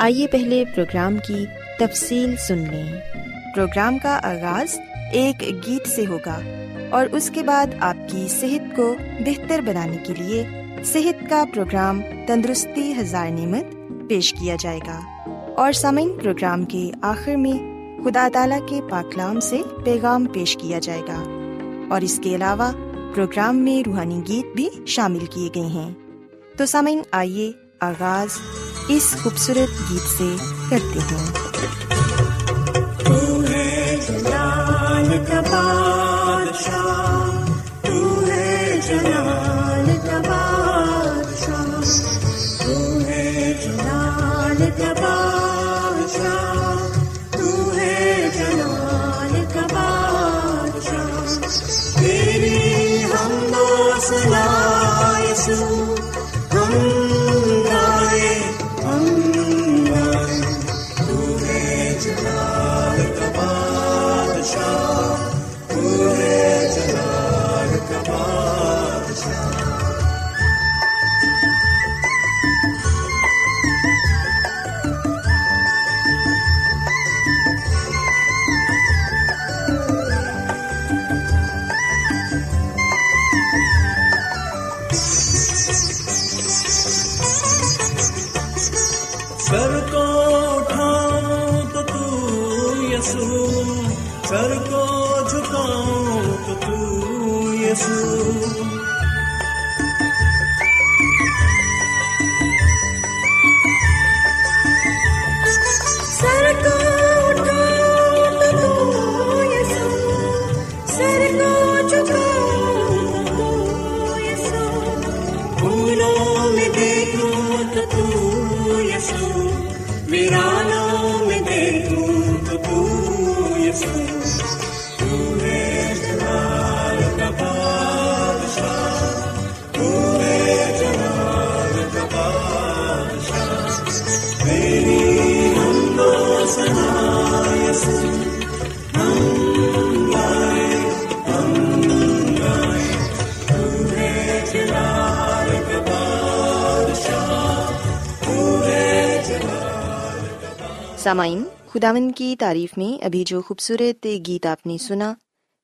آئیے پہلے پروگرام کی تفصیل سن لیں۔ پروگرام کا آغاز ایک گیت سے ہوگا اور اس کے بعد آپ کی صحت کو بہتر بنانے کے لیے صحت کا پروگرام تندرستی ہزار نعمت پیش کیا جائے گا۔ اور سامعین، پروگرام کے آخر میں خدا تعالی کے پاکلام سے پیغام پیش کیا جائے گا۔ اور اس کے علاوہ پروگرام میں روحانی گیت بھی شامل کیے گئے ہیں۔ تو سامعین، آئیے آغاز اس خوبصورت گیت سے کرتے ہیں سامعین خداون کی تعریف میں ابھی جو خوبصورت گیت آپ نے سنا،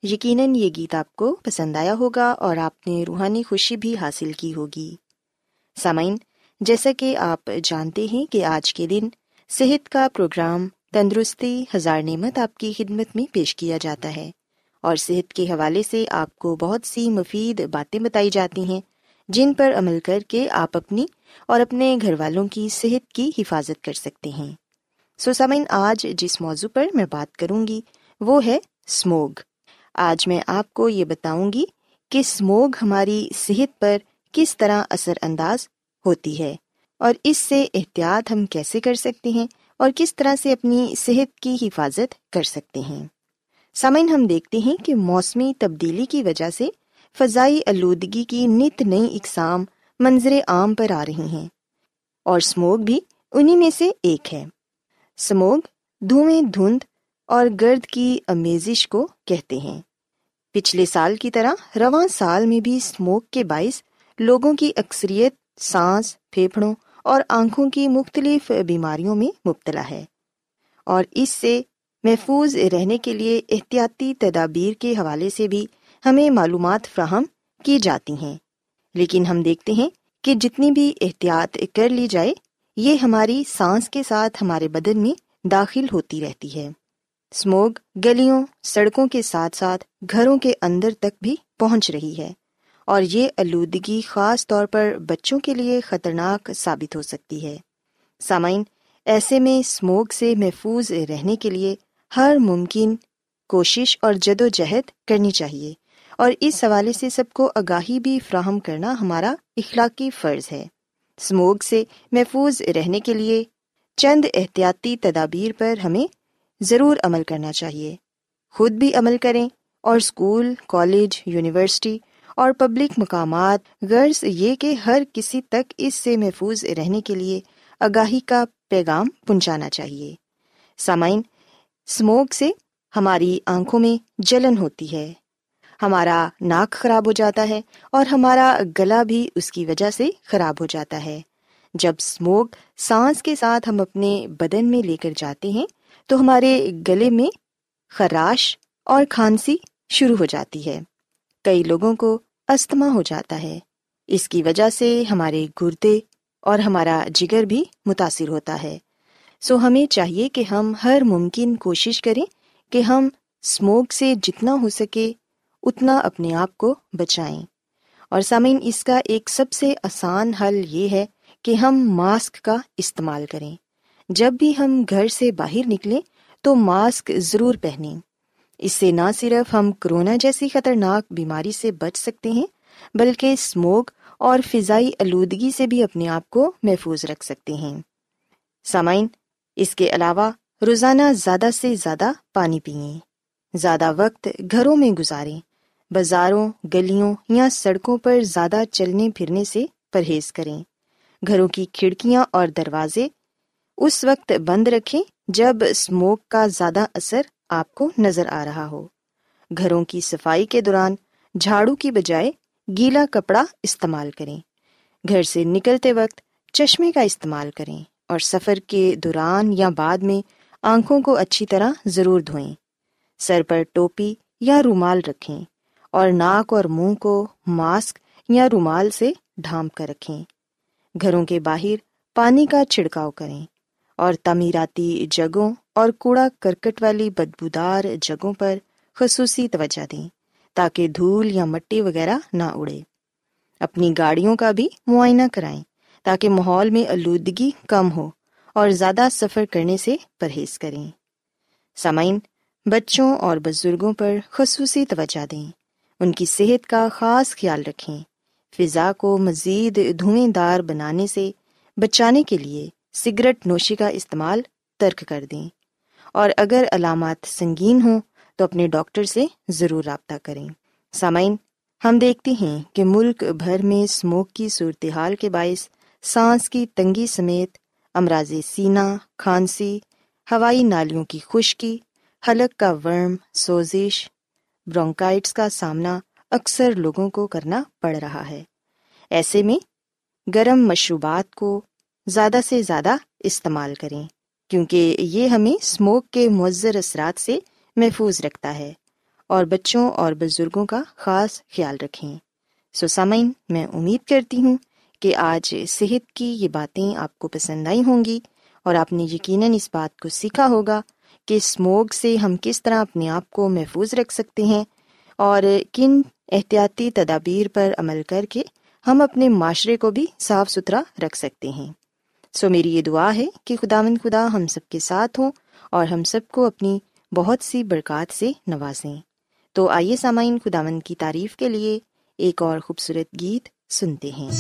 یقیناً یہ گیت آپ کو پسند آیا ہوگا اور آپ نے روحانی خوشی بھی حاصل کی ہوگی۔ سامعین، جیسا کہ آپ جانتے ہیں کہ آج کے دن صحت کا پروگرام تندرستی ہزار نعمت آپ کی خدمت میں پیش کیا جاتا ہے اور صحت کے حوالے سے آپ کو بہت سی مفید باتیں بتائی جاتی ہیں جن پر عمل کر کے آپ اپنی اور اپنے گھر والوں کی صحت کی حفاظت کر سکتے ہیں۔ سو سمن آج جس موضوع پر میں بات کروں گی، وہ ہے اسموگ آج میں آپ کو یہ بتاؤں گی کہ اسموگ ہماری صحت پر کس طرح اثر انداز ہوتی ہے اور اس سے احتیاط ہم کیسے کر سکتے ہیں اور کس طرح سے اپنی صحت کی حفاظت کر سکتے ہیں۔ سمن ہم دیکھتے ہیں کہ موسمی تبدیلی کی وجہ سے فضائی آلودگی کی نت نئی اقسام منظر عام پر آ رہی ہیں اور اسموگ بھی انہیں میں سے ایک ہے۔ سموگ، دھوئیں دھند اور گرد کی امیزش کو کہتے ہیں۔ پچھلے سال کی طرح رواں سال میں بھی اسموک کے باعث لوگوں کی اکثریت سانس، پھیپھڑوں اور آنکھوں کی مختلف بیماریوں میں مبتلا ہے۔ اور اس سے محفوظ رہنے کے لیے احتیاطی تدابیر کے حوالے سے بھی ہمیں معلومات فراہم کی جاتی ہیں۔ لیکن ہم دیکھتے ہیں کہ جتنی بھی احتیاط کر لی جائے یہ ہماری سانس کے ساتھ ہمارے بدن میں داخل ہوتی رہتی ہے۔ اسموگ گلیوں، سڑکوں کے ساتھ ساتھ گھروں کے اندر تک بھی پہنچ رہی ہے اور یہ آلودگی خاص طور پر بچوں کے لیے خطرناک ثابت ہو سکتی ہے۔ سامعین، ایسے میں اسموگ سے محفوظ رہنے کے لیے ہر ممکن کوشش اور جد و جہد کرنی چاہیے اور اس حوالے سے سب کو آگاہی بھی فراہم کرنا ہمارا اخلاقی فرض ہے۔ اسموگ سے محفوظ رہنے کے لیے چند احتیاطی تدابیر پر ہمیں ضرور عمل کرنا چاہیے۔ خود بھی عمل کریں اور اسکول کالج، یونیورسٹی اور پبلک مقامات، غرض یہ کہ ہر کسی تک اس سے محفوظ رہنے کے لیے آگاہی کا پیغام پہنچانا چاہیے۔ سامعین اسموگ سے ہماری آنکھوں میں جلن ہوتی ہے۔ ہمارا ناک خراب ہو جاتا ہے اور ہمارا گلا بھی اس کی وجہ سے خراب ہو جاتا ہے۔ جب اسموگ سانس کے ساتھ ہم اپنے بدن میں لے کر جاتے ہیں، تو ہمارے گلے میں خراش اور کھانسی شروع ہو جاتی ہے۔ کئی لوگوں کو استھما ہو جاتا ہے۔ اس کی وجہ سے ہمارے گردے اور ہمارا جگر بھی متاثر ہوتا ہے۔ سو ہمیں چاہیے کہ ہم ہر ممکن کوشش کریں کہ ہم اسموک سے جتنا ہو سکے اتنا اپنے آپ کو بچائیں۔ اور سامعین، اس کا ایک سب سے آسان حل یہ ہے کہ ہم ماسک کا استعمال کریں۔ جب بھی ہم گھر سے باہر نکلیں تو ماسک ضرور پہنیں۔ اس سے نہ صرف ہم کرونا جیسی خطرناک بیماری سے بچ سکتے ہیں، بلکہ اسموک اور فضائی آلودگی سے بھی اپنے آپ کو محفوظ رکھ سکتے ہیں۔ سامعین، اس کے علاوہ روزانہ زیادہ سے زیادہ پانی پئیں۔ زیادہ وقت گھروں میں گزاریں۔ بازاروں، گلیوں یا سڑکوں پر زیادہ چلنے پھرنے سے پرہیز کریں۔ گھروں کی کھڑکیاں اور دروازے اس وقت بند رکھیں جب اسموک کا زیادہ اثر آپ کو نظر آ رہا ہو۔ گھروں کی صفائی کے دوران جھاڑو کی بجائے گیلا کپڑا استعمال کریں۔ گھر سے نکلتے وقت چشمے کا استعمال کریں اور سفر کے دوران یا بعد میں آنکھوں کو اچھی طرح ضرور دھوئیں۔ سر پر ٹوپی یا رومال رکھیں۔ اور ناک اور منہ کو ماسک یا رومال سے ڈھانپ کر رکھیں۔ گھروں کے باہر پانی کا چھڑکاؤ کریں اور تعمیراتی جگہوں اور کوڑا کرکٹ والی بدبودار جگہوں پر خصوصی توجہ دیں تاکہ دھول یا مٹی وغیرہ نہ اڑے۔ اپنی گاڑیوں کا بھی معائنہ کرائیں تاکہ ماحول میں آلودگی کم ہو اور زیادہ سفر کرنے سے پرہیز کریں۔ سامعین، بچوں اور بزرگوں پر خصوصی توجہ دیں۔ ان کی صحت کا خاص خیال رکھیں۔ فضا کو مزید دھویں دار بنانے سے بچانے کے لیے سگریٹ نوشی کا استعمال ترک کر دیں۔ اور اگر علامات سنگین ہوں تو اپنے ڈاکٹر سے ضرور رابطہ کریں۔ سامعین، ہم دیکھتے ہیں کہ ملک بھر میں اسموک کی صورتحال کے باعث سانس کی تنگی سمیت امراض سینہ کھانسی، ہوائی نالیوں کی خشکی، حلق کا ورم، سوزش برونکائٹس کا سامنا اکثر لوگوں کو کرنا پڑ رہا ہے۔ ایسے میں گرم مشروبات کو زیادہ سے زیادہ استعمال کریں، کیونکہ یہ ہمیں اسموک کے مؤثر اثرات سے محفوظ رکھتا ہے اور بچوں اور بزرگوں کا خاص خیال رکھیں۔ سوسامین میں امید کرتی ہوں کہ آج صحت کی یہ باتیں آپ کو پسند آئی ہوں گی اور آپ نے یقیناً اس بات کو سیکھا ہوگا کہ اسموگ سے ہم کس طرح اپنے آپ کو محفوظ رکھ سکتے ہیں اور کن احتیاطی تدابیر پر عمل کر کے ہم اپنے معاشرے کو بھی صاف ستھرا رکھ سکتے ہیں۔ سو میری یہ دعا ہے کہ خدا مند خدا ہم سب کے ساتھ ہوں اور ہم سب کو اپنی بہت سی برکات سے نوازیں۔ تو آئیے سامعین خدا مند کی تعریف کے لیے ایک اور خوبصورت گیت سنتے ہیں۔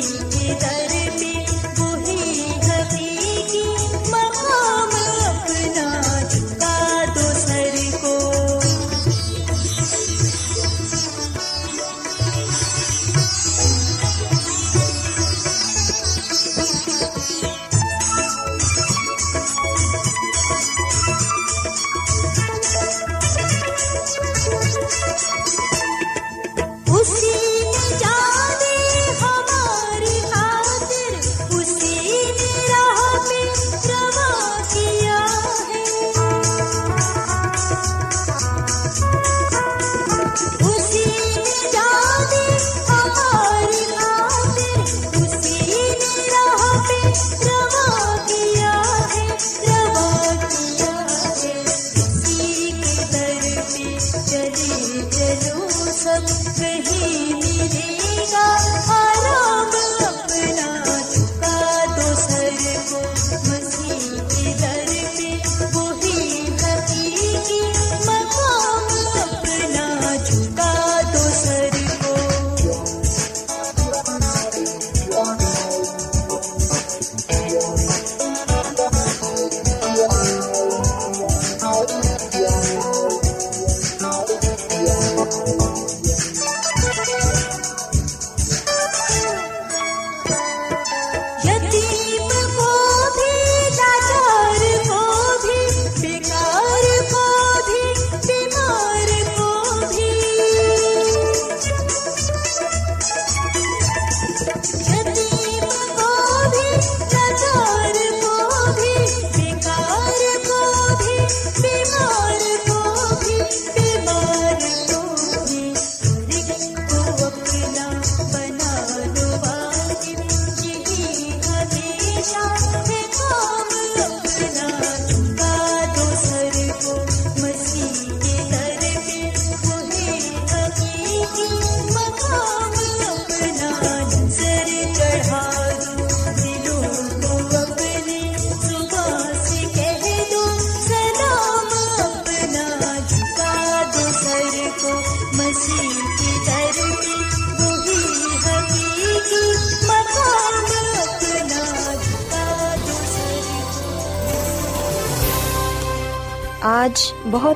دل کی سکتے ہی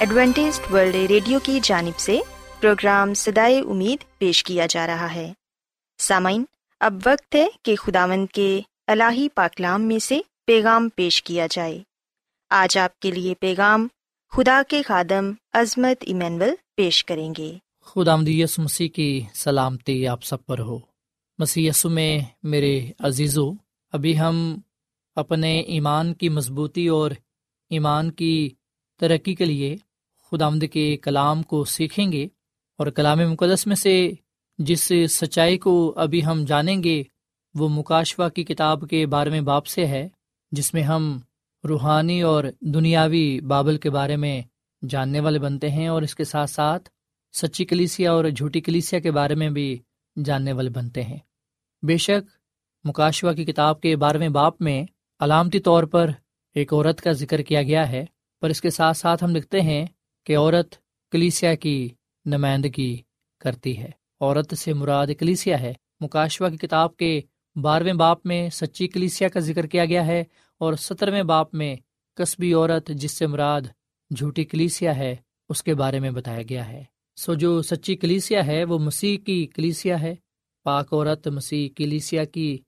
Adventist World Radio کی جانب سے پروگرام سدائے امید پیش کیا جا رہا ہے۔ سامعین، اب وقت ہے کہ خداوند کے الہی پاکلام میں سے پیغام پیش کیا جائے۔ آج آپ کے لیے پیغام خدا کے خادم عظمت ایمینول پیش کریں گے۔ خدا یس مسیح کی سلامتی آپ سب پر ہو۔ مسی میں میرے عزیزو، ابھی ہم اپنے ایمان کی مضبوطی اور ایمان کی ترقی کے لیے خدا آمد کے کلام کو سیکھیں گے اور کلام مقدس میں سے جس سچائی کو ابھی ہم جانیں گے، وہ مکاشفہ کی کتاب کے بارہویں باپ سے ہے، جس میں ہم روحانی اور دنیاوی بابل کے بارے میں جاننے والے بنتے ہیں اور اس کے ساتھ ساتھ سچی کلیسیا اور جھوٹی کلیسیا کے بارے میں بھی جاننے والے بنتے ہیں۔ بے شک مکاشوا کی کتاب کے بارہویں باپ میں علامتی طور پر ایک عورت کا ذکر کیا گیا ہے، پر اس کے ساتھ ساتھ ہم لکھتے ہیں کہ عورت کلیسیا کی نمائندگی کرتی ہے۔ عورت سے مراد کلیسیا ہے۔ مکاشوا کی کتاب کے بارہویں باپ میں سچی کلیسیا کا ذکر کیا گیا ہے اور سترویں باپ میں قصبی عورت جس سے مراد جھوٹی کلیسیا ہے، اس کے بارے میں بتایا گیا ہے۔ سو جو سچی کلیسیا ہے، وہ مسیح کی کلیسیا ہے۔ پاک عورت مسیح کلیسیا کی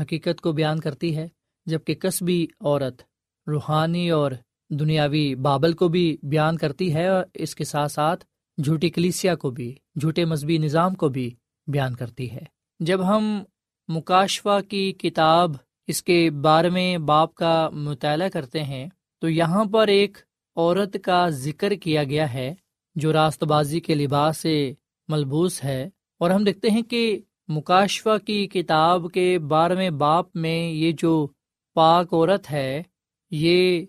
حقیقت کو بیان کرتی ہے جبکہ قصبی عورت روحانی اور دنیاوی بابل کو بھی بیان کرتی ہے اور اس کے ساتھ ساتھ جھوٹی کلیسیا کو بھی، جھوٹے مذہبی نظام کو بھی بیان کرتی ہے۔ جب ہم مکاشوا کی کتاب اس کے بارہویں باپ کا مطالعہ کرتے ہیں، تو یہاں پر ایک عورت کا ذکر کیا گیا ہے جو راست بازی کے لباس سے ملبوس ہے اور ہم دیکھتے ہیں کہ مکاشفہ کی کتاب کے بارہویں باپ میں یہ جو پاک عورت ہے، یہ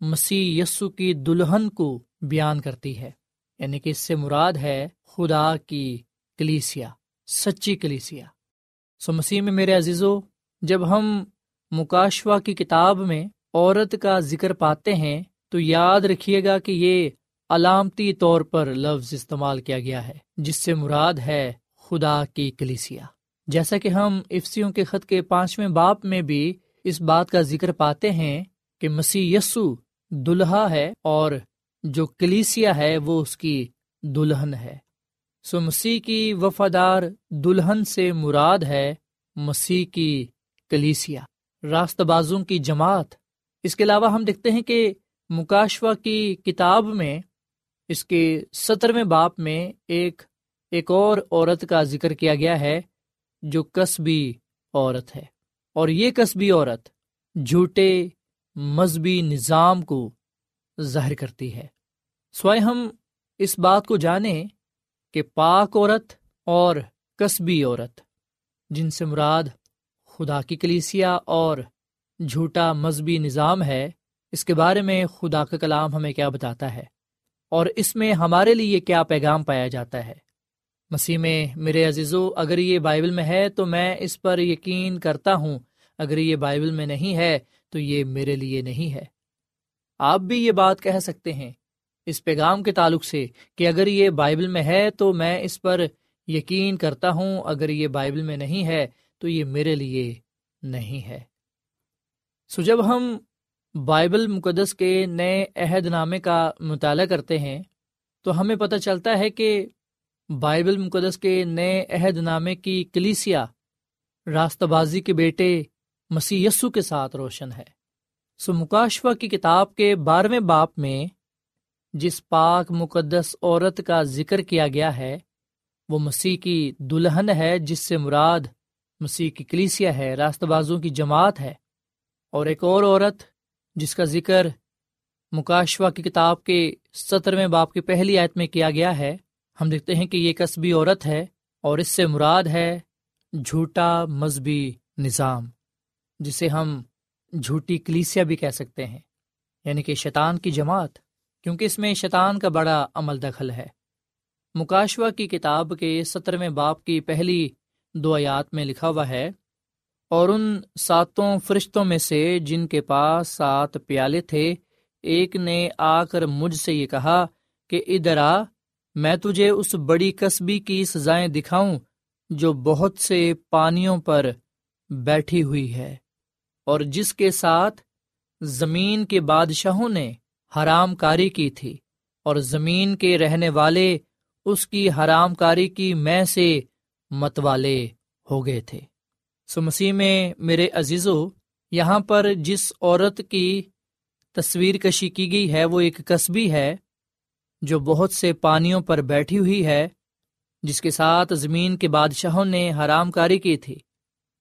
مسیح یسو کی دلہن کو بیان کرتی ہے یعنی کہ اس سے مراد ہے خدا کی کلیسیا، سچی کلیسیا۔ سو مسیح میں میرے عزیزو، جب ہم مکاشوا کی کتاب میں عورت کا ذکر پاتے ہیں، تو یاد رکھیے گا کہ یہ علامتی طور پر لفظ استعمال کیا گیا ہے، جس سے مراد ہے خدا کی کلیسیا۔ جیسا کہ ہم افسیوں کے خط کے پانچویں باپ میں بھی اس بات کا ذکر پاتے ہیں کہ مسیح یسو دلہا ہے اور جو کلیسیا ہے وہ اس کی دلہن ہے۔ سو مسیح کی وفادار دلہن سے مراد ہے مسیح کی کلیسیا۔ راست بازوں کی جماعت۔ اس کے علاوہ ہم دیکھتے ہیں کہ مکاشوا کی کتاب میں اس کے سترویں باپ میں ایک ایک اور عورت کا ذکر کیا گیا ہے جو قصبی عورت ہے۔ اور یہ قصبی عورت جھوٹے مذہبی نظام کو ظاہر کرتی ہے۔ سوائے ہم اس بات کو جانیں کہ پاک عورت اور قصبی عورت، جن سے مراد خدا کی کلیسیا اور جھوٹا مذہبی نظام ہے، اس کے بارے میں خدا کا کلام ہمیں کیا بتاتا ہے؟ اور اس میں ہمارے لیے کیا پیغام پایا جاتا ہے؟ مسیح میں، میرے عزیزو، اگر یہ بائبل میں ہے تو میں اس پر یقین کرتا ہوں، اگر یہ بائبل میں نہیں ہے تو یہ میرے لیے نہیں ہے۔ آپ بھی یہ بات کہہ سکتے ہیں۔ اس پیغام کے تعلق سے کہ اگر یہ بائبل میں ہے تو میں اس پر یقین کرتا ہوں، اگر یہ بائبل میں نہیں ہے تو یہ میرے لیے نہیں ہے۔ سو جب ہم بائبل مقدس کے نئے عہد نامے کا مطالعہ کرتے ہیں، تو ہمیں پتہ چلتا ہے کہ بائبل مقدس کے نئے عہد نامے کی کلیسیا، راستہ بازی کے بیٹے مسی یسو کے ساتھ روشن ہے۔ سو مکاشوا کی کتاب کے بارہویں باپ میں جس پاک مقدس عورت کا ذکر کیا گیا ہے، وہ مسیح کی دلہن ہے، جس سے مراد مسیح کی کلیسیا ہے، راست بازوں کی جماعت ہے۔ اور ایک اور عورت جس کا ذکر مکاشوا کی کتاب کے سترویں باپ کی پہلی آیت میں کیا گیا ہے، ہم دیکھتے ہیں کہ یہ قصبی عورت ہے اور اس سے مراد ہے جھوٹا مذہبی نظام۔ جسے ہم جھوٹی کلیسیا بھی کہہ سکتے ہیں یعنی کہ شیطان کی جماعت، کیونکہ اس میں شیطان کا بڑا عمل دخل ہے۔ مکاشوا کی کتاب کے سترویں باپ کی پہلی دو آیات میں لکھا ہوا ہے، اور ان ساتوں فرشتوں میں سے جن کے پاس سات پیالے تھے، ایک نے آ کر مجھ سے یہ کہا کہ ادھر آ، میں تجھے اس بڑی قصبی کی سزائیں دکھاؤں جو بہت سے پانیوں پر بیٹھی ہوئی ہے۔ اور جس کے ساتھ زمین کے بادشاہوں نے حرام کاری کی تھی اور زمین کے رہنے والے اس کی حرام کاری کی میں سے متوالے ہو گئے تھے۔ سو مسیح میں میرے عزیزو، یہاں پر جس عورت کی تصویر کشی کی گئی ہے، وہ ایک قصبی ہے جو بہت سے پانیوں پر بیٹھی ہوئی ہے، جس کے ساتھ زمین کے بادشاہوں نے حرام کاری کی تھی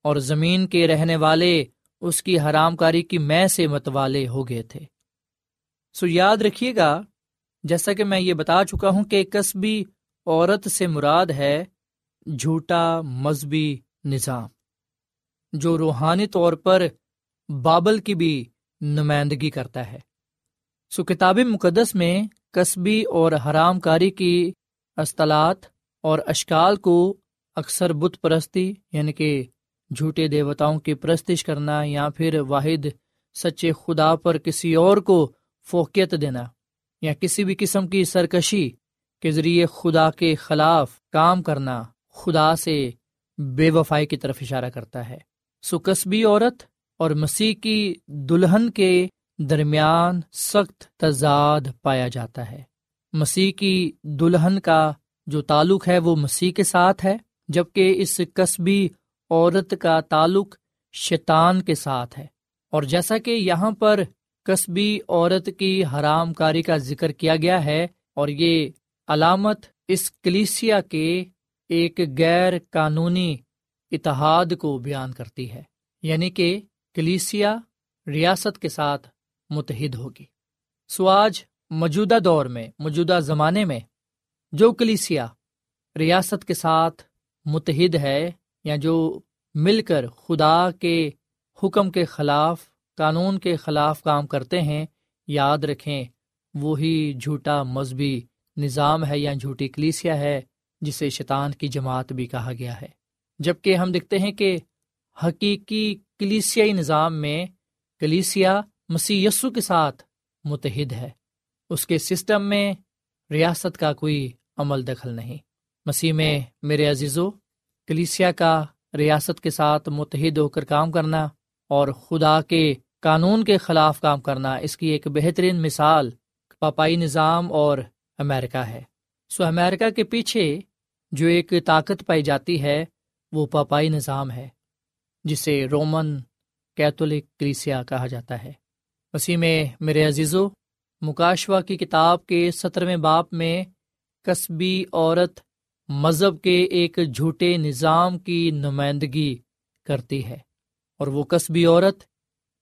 اور زمین کے رہنے والے اس کی حرام کاری کی میں سے متوالے ہو گئے تھے۔ سو یاد رکھیے گا، جیسا کہ میں یہ بتا چکا ہوں کہ قصبی عورت سے مراد ہے جھوٹا مذہبی نظام، جو روحانی طور پر بابل کی بھی نمائندگی کرتا ہے۔ سو کتاب مقدس میں قصبی اور حرام کاری کی اصطلاحات اور اشکال کو اکثر بت پرستی یعنی کہ جھوٹے دیوتاؤں کی پرستش کرنا یا پھر واحد سچے خدا پر کسی اور کو فوقیت دینا یا کسی بھی قسم کی سرکشی کے ذریعے خدا کے خلاف کام کرنا خدا سے بے وفائی کی طرف اشارہ کرتا ہے۔ سکسبی عورت اور مسیح کی دلہن کے درمیان سخت تضاد پایا جاتا ہے۔ مسیح کی دلہن کا جو تعلق ہے وہ مسیح کے ساتھ ہے، جبکہ اس قصبی عورت کا تعلق شیطان کے ساتھ ہے۔ اور جیسا کہ یہاں پر قصبی عورت کی حرام کاری کا ذکر کیا گیا ہے، اور یہ علامت اس کلیسیا کے ایک غیر قانونی اتحاد کو بیان کرتی ہے۔ یعنی کہ کلیسیا ریاست کے ساتھ متحد ہوگی۔ سو آج موجودہ دور میں، موجودہ زمانے میں جو کلیسیا ریاست کے ساتھ متحد ہے یا جو مل کر خدا کے حکم کے خلاف، قانون کے خلاف کام کرتے ہیں، یاد رکھیں، وہی جھوٹا مذہبی نظام ہے یا جھوٹی کلیسیا ہے، جسے شیطان کی جماعت بھی کہا گیا ہے۔ جبکہ ہم دیکھتے ہیں کہ حقیقی کلیسیائی نظام میں کلیسیا مسی یسو کے ساتھ متحد ہے۔ اس کے سسٹم میں ریاست کا کوئی عمل دخل نہیں۔ مسیح میں میرے عزیزو کلیسیا کا ریاست کے ساتھ متحد ہو کر کام کرنا اور خدا کے قانون کے خلاف کام کرنا، اس کی ایک بہترین مثال پاپائی نظام اور امیرکا ہے۔ سو امیرکا کے پیچھے جو ایک طاقت پائی جاتی ہے، وہ پاپائی نظام ہے، جسے رومن کیتھولک کلیسیا کہا جاتا ہے۔ اسی میں میرے عزیزو مکاشوا کی کتاب کے سترویں باپ میں قصبی عورت مذہب کے ایک جھوٹے نظام کی نمائندگی کرتی ہے اور وہ قصبی عورت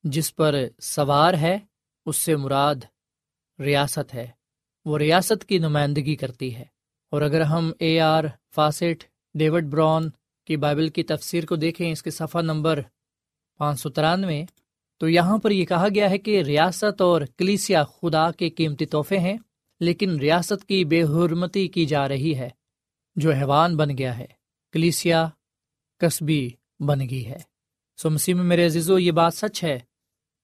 جس پر سوار ہے، اس سے مراد ریاست ہے۔ وہ ریاست کی نمائندگی کرتی ہے۔ اور اگر ہم A R Fausset, David Brown کی بائبل کی تفسیر کو دیکھیں اس کے صفحہ نمبر پانچ سو ترانوے، تو یہاں پر یہ کہا گیا ہے کہ ریاست اور کلیسیا خدا کے قیمتی تحفے ہیں، لیکن ریاست کی بے حرمتی کی جا رہی ہے۔ جو حیوان بن گیا ہے، کلیسیا قصبی بن گئی ہے۔ سو مسیح میں میرے عزیزو، یہ بات سچ ہے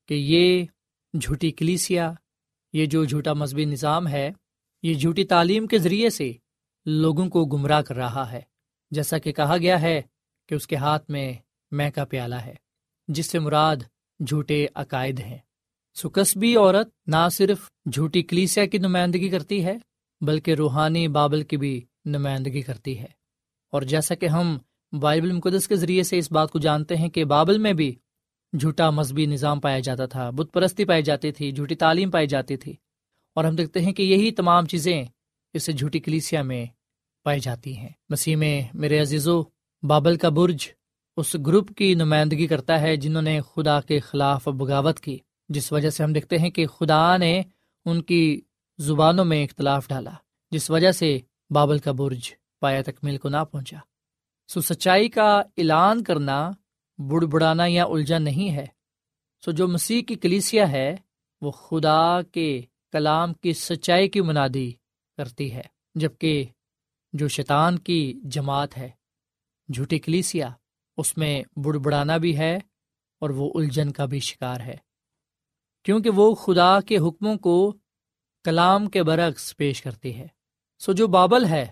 کہ یہ جھوٹی کلیسیا، یہ جو جھوٹا مذہبی نظام ہے، یہ جھوٹی تعلیم کے ذریعے سے لوگوں کو گمراہ کر رہا ہے۔ جیسا کہ کہا گیا ہے کہ اس کے ہاتھ میں میں کا پیالہ ہے، جس سے مراد جھوٹے عقائد ہیں۔ سکسبی عورت نہ صرف جھوٹی کلیسیا کی نمائندگی کرتی ہے، بلکہ روحانی بابل کی بھی نمائندگی کرتی ہے۔ اور جیسا کہ ہم بائبل مقدس کے ذریعے سے اس بات کو جانتے ہیں کہ بابل میں بھی جھوٹا مذہبی نظام پایا جاتا تھا بت پرستی پائی جاتی تھی، جھوٹی تعلیم پائی جاتی تھی۔ اور ہم دیکھتے ہیں کہ یہی تمام چیزیں اس جھوٹی کلیسیا میں پائی جاتی ہیں۔ مسیح میں میرے عزیز و بابل کا برج اس گروپ کی نمائندگی کرتا ہے جنہوں نے خدا کے خلاف بغاوت کی، جس وجہ سے ہم دیکھتے ہیں کہ خدا نے ان کی زبانوں میں اختلاف ڈالا، جس وجہ سے بابل کا برج پایا تکمیل کو نہ پہنچا۔ سو سچائی کا اعلان کرنا بڑ بڑانا یا الجھن نہیں ہے۔ سو جو مسیح کی کلیسیا ہے، وہ خدا کے کلام کی سچائی کی منادی کرتی ہے، جبکہ جو شیطان کی جماعت ہے۔ جھوٹی کلیسیا، اس میں بڑ بڑانا بھی ہے اور وہ الجھن کا بھی شکار ہے۔ کیونکہ وہ خدا کے حکموں کو کلام کے برعکس پیش کرتی ہے۔ سو جو بابل ہے،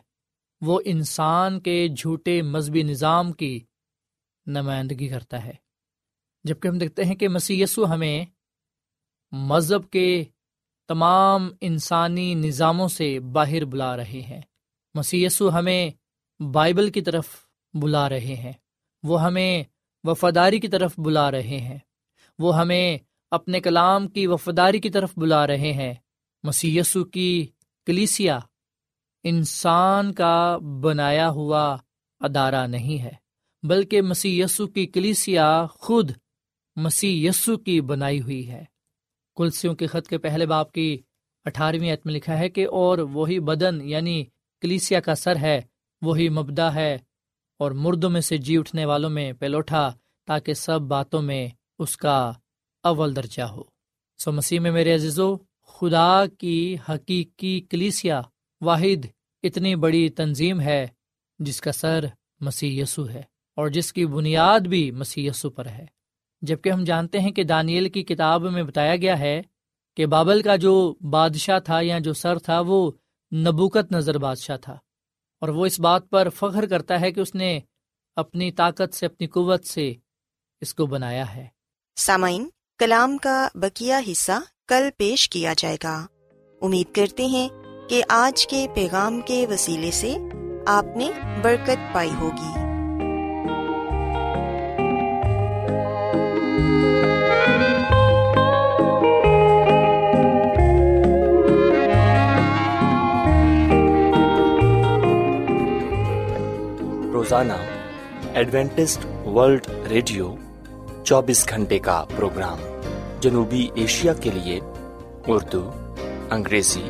وہ انسان کے جھوٹے مذہبی نظام کی نمائندگی کرتا ہے۔ جبکہ ہم دیکھتے ہیں کہ مسی ہمیں مذہب کے تمام انسانی نظاموں سے باہر بلا رہے ہیں۔ مسی ہمیں بائبل کی طرف بلا رہے ہیں۔ وہ ہمیں وفاداری کی طرف بلا رہے ہیں۔ وہ ہمیں اپنے کلام کی وفاداری کی طرف بلا رہے ہیں۔ مسی کی کلیسیا انسان کا بنایا ہوا ادارہ نہیں ہے، بلکہ مسی کی کلیسیا خود مسی کی بنائی ہوئی ہے۔ کلسیوں کے خط کے پہلے باپ کی اٹھارہویں عتم لکھا ہے کہ اور وہی بدن یعنی کلیسیا کا سر ہے، وہی مبدا ہے اور مردوں میں سے جی اٹھنے والوں میں پلوٹا تاکہ سب باتوں میں اس کا اول درجہ ہو۔ سو مسیح میں میرے عزیزو، خدا کی حقیقی کلیسیا واحد اتنی بڑی تنظیم ہے جس کا سر مسیح یسو ہے اور جس کی بنیاد بھی مسیح یسو پر ہے۔ جبکہ ہم جانتے ہیں کہ دانیل کی کتاب میں بتایا گیا ہے کہ بابل کا جو بادشاہ تھا یا جو سر تھا وہ نبوکت نظر بادشاہ تھا اور وہ اس بات پر فخر کرتا ہے کہ اس نے اپنی طاقت سے، اپنی قوت سے اس کو بنایا ہے۔ سامعین، کلام کا بکیا حصہ کل پیش کیا جائے گا۔ امید کرتے ہیں کہ آج کے پیغام کے وسیلے سے آپ نے برکت پائی ہوگی۔ روزانہ ایڈوینٹسٹ ورلڈ ریڈیو چوبیس گھنٹے کا پروگرام جنوبی ایشیا کے لیے اردو، انگریزی